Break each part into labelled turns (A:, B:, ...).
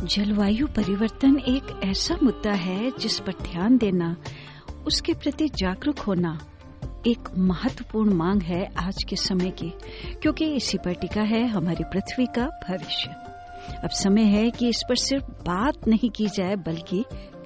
A: जलवायु परिवर्तन एक ऐसा मुद्दा है जिस पर ध्यान देना, उसके प्रति जागरूक होना एक महत्वपूर्ण मांग है आज के समय की, क्योंकि इसी पर टिका है हमारी पृथ्वी का भविष्य। अब समय है कि इस पर सिर्फ़ बात नहीं की जाए, बल्कि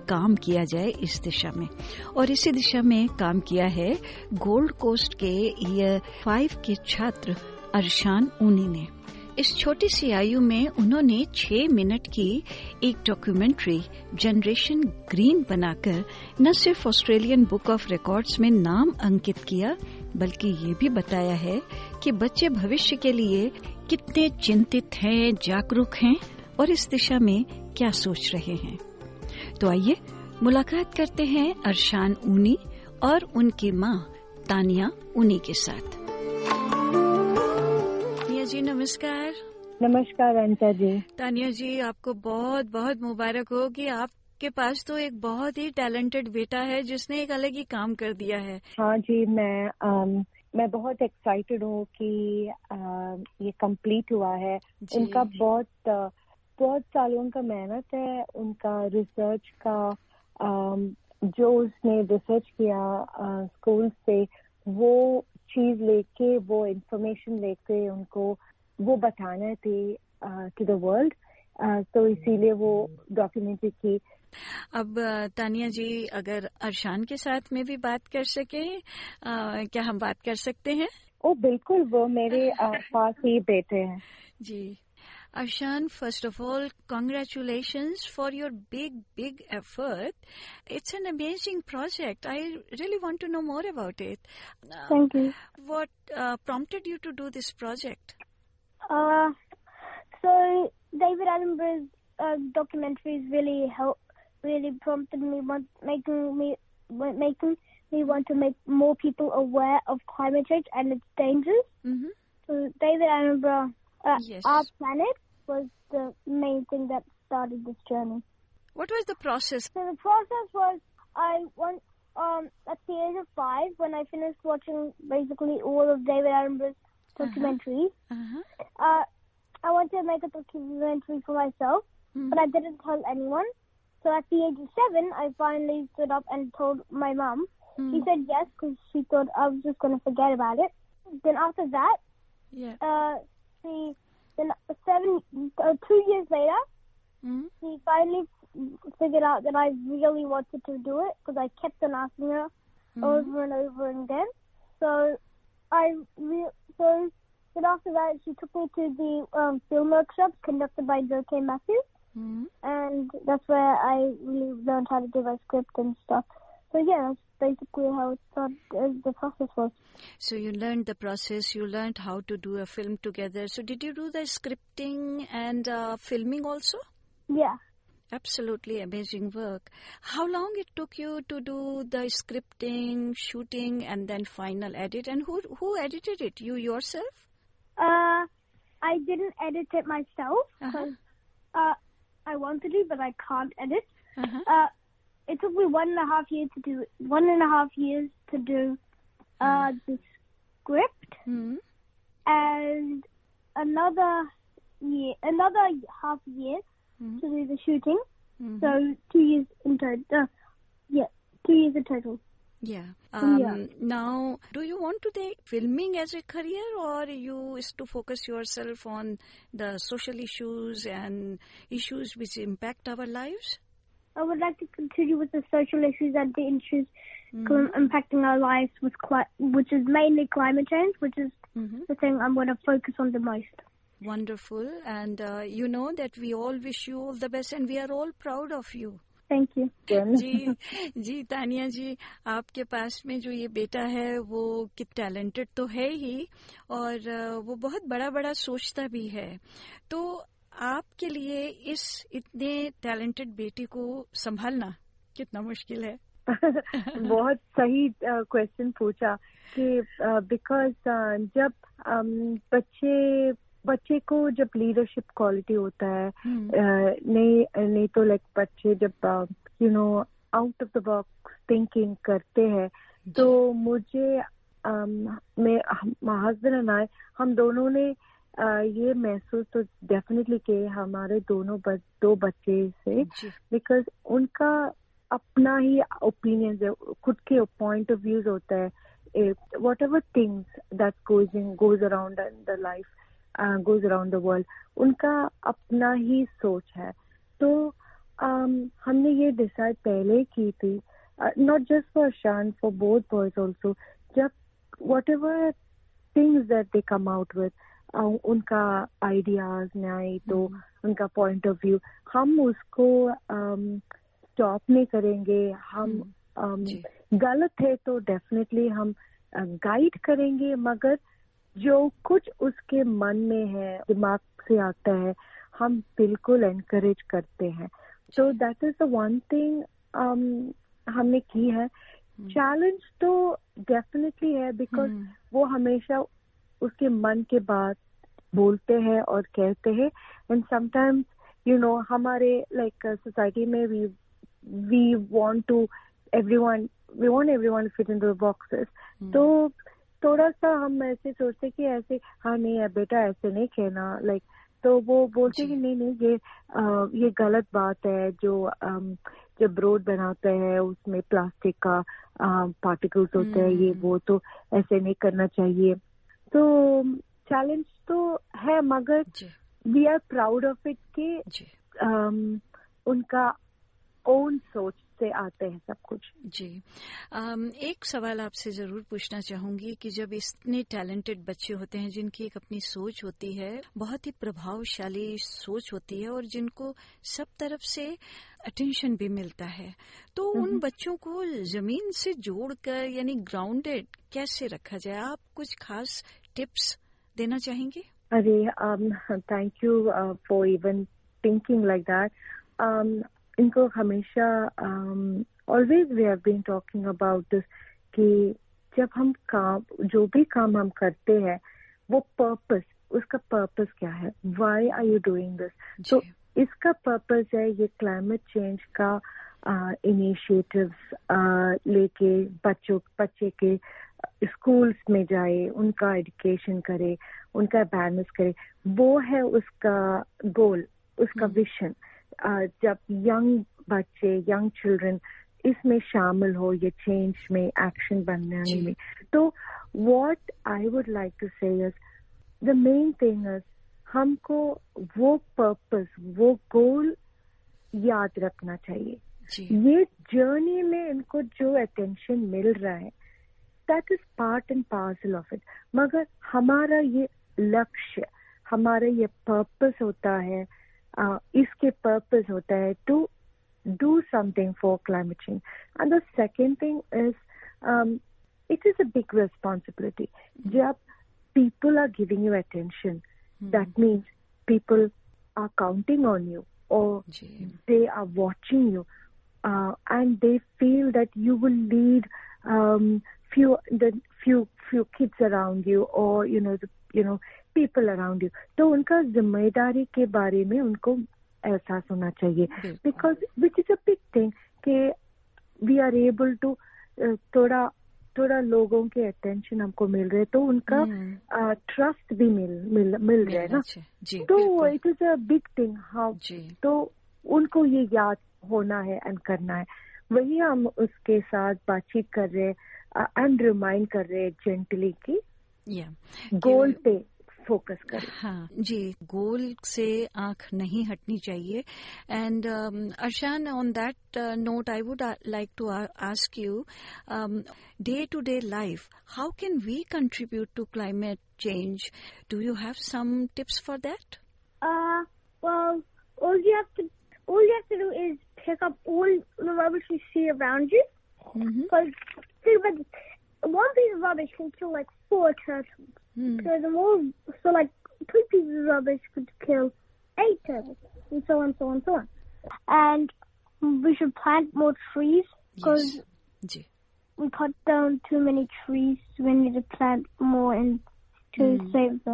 A: काम किया जाए इस दिशा में। और इसी दिशा में काम किया है गोल्ड कोस्ट के ईयर फाइव के छात्र अरशान ऊनी ने। इस छोटी सी आयु में उन्होंने छह मिनट की एक डॉक्यूमेंट्री जनरेशन ग्रीन बनाकर न सिर्फ़ ऑस्ट्रेलियन बुक ऑफ़ रिकॉर्ड्स में नाम अंकित किया, बल्कि ये भी बताया है कि बच्चे भविष्य के लिए कितने चिंतित हैं, जागरूक हैं और इस दिशा में क्या सोच रहे हैं। तो आइए मुलाकात करते हैं अरशान ऊनी और उनकी माँ तानिया ऊनी के साथ। तानिया जी नमस्कार।
B: नमस्कार अंता जी।
A: तानिया जी आपको बहुत बहुत मुबारक हो कि आपके पास तो एक बहुत ही टैलेंटेड बेटा है जिसने एक अलग ही काम कर दिया है।
B: हाँ जी मैं आम, मैं बहुत एक्साइटेड हूँ कि आ, ये कंप्लीट हुआ है। उनका बहुत बहुत सालों का मेहनत है उनका रिसर्च का आम, जो उसने रिसर्च किया आ, स्कूल से वो चीज़ लेके वो इंफॉर्मेशन लेके उनको वो बताना थी टू द वर्ल्ड तो इसीलिए वो डॉक्यूमेंट्री की।
A: अब तानिया जी अगर अरशान के साथ में भी बात कर सके आ, क्या हम बात कर सकते हैं?
B: ओ बिल्कुल वो मेरे पास ही बेटे हैं।
A: जी। Arshan, first of all, congratulations for your big, big effort. It's an amazing project. I really want to know more about it. Uh,
C: Thank you.
A: what uh, prompted you to do this project?
C: Uh, so David Attenborough's uh, documentaries really help, really prompted me, want, making me, making me want to make more people aware of climate change and its dangers.
A: Mm-hmm.
C: So David Attenborough, uh,
A: Yes.
C: our planet was the main thing that started this journey.
A: What was the process?
C: So the process was I went um, at the age of five when I finished watching basically all of David Attenborough's documentaries.
A: Uh-huh.
C: Uh, I wanted to make a documentary for myself,
A: Mhm.
C: but I didn't tell anyone. So at the age of seven, I finally stood up and told my mum. She
A: Mm.
C: said yes because she thought I was just going to forget about it. Then after that,
A: Yeah.
C: uh, she then seven uh, two years later,
A: Mm.
C: she finally figured out that I really wanted to do it because I kept on asking her over and over again. So I re- so then after that she took me to the um, film workshops conducted by Joe K. Matthews,
A: Mm.
C: and that's where I really learned how to do my script and stuff. So yeah, that's basically how it started, uh, the process was.
A: So you learned the process. You learned how to do a film together. So did you do the scripting and uh, filming also?
C: Yeah.
A: Absolutely amazing work. How long it took you to do the scripting, shooting, and then final edit? And who who edited it? You yourself?
C: Uh, I didn't edit it myself
A: Uh-huh.
C: uh, I wanted to, but I can't edit.
A: Uh-huh.
C: Uh, it took me one and a half years to do. One and a half years to do uh, the script,
A: Hmm.
C: and another year, another half year
A: Mhm.
C: to do the shooting.
A: Mhm.
C: So two years in total. Uh, yeah, two years in total.
A: Yeah. Um,
C: Yeah.
A: Now, do you want to take filming as a career, or you is to focus yourself on the social issues and issues which impact our lives?
C: I would like to continue with the social issues and the issues
A: Mm.
C: clim- impacting our lives, with cli- which is mainly climate change, which is
A: Mhm.
C: the thing I'm going to focus on the most.
A: Wonderful. And uh, you know that we all wish you all the best and we are all proud of you.
C: Thank you
A: जी जी तानिया जी आपके पास में जो ये बेटा है वो कि talented तो है ही और वो बहुत बड़ा बड़ा सोचता भी है तो आपके लिए इस इतने टैलेंटेड बेटे को संभालना कितना मुश्किल है?
B: बहुत सही क्वेश्चन uh, पूछा कि बिकॉज़ uh, uh, जब um, बच्चे बच्चे को जब लीडरशिप क्वालिटी होता है नहीं नहीं तो लाइक बच्चे जब you know out of the box thinking करते हैं तो मुझे मैं हस्बैंड एंड आई हम दोनों ने ये महसूस तो डेफिनेटली किए हमारे दोनों बच, दो बच्चे से बिकॉज़ उनका अपना ही ओपिनियन है खुद के पॉइंट ऑफ़ व्यूज़ होता है। Whatever things that goes in goes around the life goes around the world उनका अपना ही सोच है। तो um, हमने ये डिसाइड पहले की थी not just for Shaan for both boys also जब whatever things that they come out with उनका आइडियाज़ आए तो hmm. उनका पॉइंट ऑफ़ व्यू हम उसको स्टॉप नहीं करेंगे। हम um, गलत है तो डेफिनेटली हम गाइड करेंगे मगर जो कुछ उसके मन में है दिमाग से आता है हम बिल्कुल एनकरेज करते हैं। तो that is the one thing हमने की है। Challenge hmm. तो डेफिनेटली है बिकॉज़. वो हमेशा उसके मन के बात बोलते हैं और कहते हैं। एंड समटाइम्स यू नो हमारे लाइक सोसाइटी में we we want to everyone we want everyone fit in the boxes तो थोड़ा सा हम ऐसे सोचते कि ऐसे हाँ नहीं है बेटा ऐसे नहीं कहना लाइक like, तो वो बोलते कि नहीं नहीं ये आ, ये गलत बात है जो जब रोड बनाते हैं उसमें प्लास्टिक का पार्टिकल्स होते हैं ये हम्म। वो तो ऐसे नहीं करना चाहिए। तो चैलेंज तो है मगर we are proud of it कि उनका ओन सोच से आते हैं सब कुछ।
A: जी। आम, एक सवाल आपसे ज़रूर पूछना चाहूँगी कि जब इतने टैलेंटेड बच्चे होते हैं जिनकी एक अपनी सोच होती है बहुत ही प्रभावशाली सोच होती है और जिनको सब तरफ़ से अटेंशन भी मिलता है तो उन बच्चों को ज़मीन से जोड़कर यानी ग्राउंडेड कैसे रखा जाए? आप कुछ खास टिप्स देना चाहेंगे?
B: अरे thank you for even thinking like that इनको हमेशा always we have been talking about this कि जब हम काम जो भी काम हम करते हैं वो पर्पस उसका पर्पस क्या है? Why are you doing this तो इसका पर्पस है ये क्लाइमेट चेंज का इनिशिएटिव लेके बच्चों बच्चे के स्कूल्स में जाए उनका एडुकेशन करे उनका अवेयरनेस करे वो है उसका गोल उसका विशन hmm. जब यंग बच्चे यंग चिल्ड्रन इसमें शामिल हो ये चेंज में एक्शन बनने में तो what I would like to say the main thing is हमको वो पर्पस वो गोल याद रखना चाहिए। ये जर्नी में इनको जो अटेंशन मिल रहा है That is part and parcel of it मगर हमारा ये लक्ष्य हमारा ये पर्पस होता है uh, इसके पर्पस होता है to do something for climate change. And the second thing is, um, it is a big responsibility. Jab people are giving you attention, mm. that means people are counting on you or Gee. they are watching you uh, and they feel that you will lead um, few the few few kids around you or you know the, you know people around you तो उनका ज़िम्मेदारी के बारे में उनको एहसास होना चाहिए। Because which is a big thing कि वी आर एबल टू थोड़ा थोड़ा लोगों के अटेंशन हमको मिल रहे तो उनका ट्रस्ट हम्म। भी मिल मिल मिल रहा है ना। तो it is a big thing how तो उनको ये याद होना है एंड करना है। वही हम उसके साथ बातचीत कर रहे हैं। एंड रिमाइंड कर रहे हैं जेंटली की गोल पे फोकस करें।
A: हाँ जी गोल से आँख नहीं हटनी चाहिए। And Arshan on that note I would like to ask you day to day life how can we contribute to climate change do you have some tips for that
C: well all you have to all you have to do is pick up all the rubbish you see around you.
A: Mhm.
C: Because think this. one piece of rubbish can kill like four turtles.
A: Hmm.
C: So the more, so like two pieces of rubbish could kill eight turtles, and so on, so on, so on. And we should plant more trees because
A: Yes.
C: we cut down too many trees. We need to plant more and to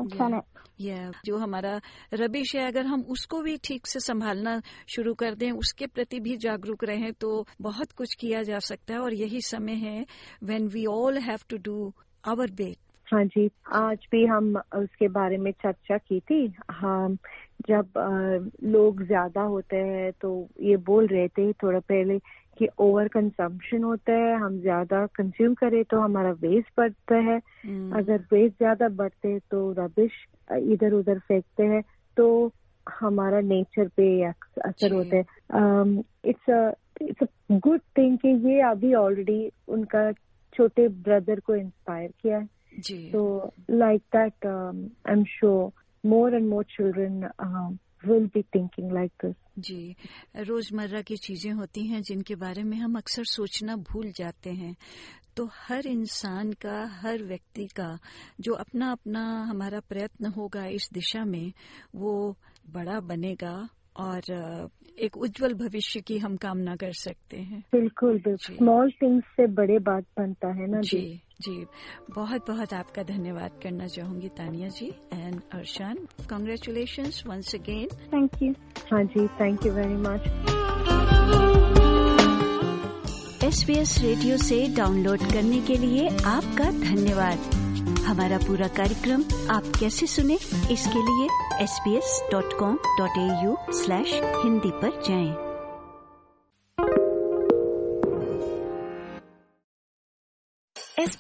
A: Hmm. या जो हमारा rubbish है अगर हम उसको भी ठीक से संभालना शुरू कर दें उसके प्रति भी जागरूक रहें तो बहुत कुछ किया जा सकता है। और यही समय है when we all have to do our bit
B: हाँ जी आज भी हम उसके बारे में चर्चा की थी। हम जब अ, लोग ज़्यादा होते हैं तो ये बोल रहे थे थोड़ा पहले कि ओवर कंजम्पशन होता है हम ज़्यादा कंज्यूम करें तो हमारा वेस्ट बढ़ता है। अगर वेस्ट ज़्यादा बढ़ते तो रबिश इधर उधर फेंकते हैं तो हमारा नेचर पे असर होता है। It's it's a good thing कि ये अभी ऑलरेडी उनका छोटे ब्रदर को इंस्पायर किया है। तो like that I am sure more and more more children be thinking like this.
A: जी, रोज़मर्रा की चीज़ें होती हैं जिनके बारे में हम अक्सर सोचना भूल जाते हैं तो हर इंसान का, हर व्यक्ति का जो अपना अपना हमारा प्रयत्न होगा इस दिशा में, वो बड़ा बनेगा और एक उज्जवल भविष्य की हम कामना कर सकते हैं।
B: बिल्कुल बिल्कुल। स्मॉल थिंग्स से बड़े बात बनता है ना
A: जी?
B: जी
A: जी। बहुत बहुत आपका धन्यवाद करना चाहूँगी Tania ji and Arshan. Congratulation once again
C: thank you
B: हाँ जी thank you very much
A: SBS radio से डाउनलोड करने के लिए आपका धन्यवाद। हमारा पूरा कार्यक्रम आप कैसे सुने, इसके लिए S B S dot com dot A U slash Hindi आरोप जाएँ।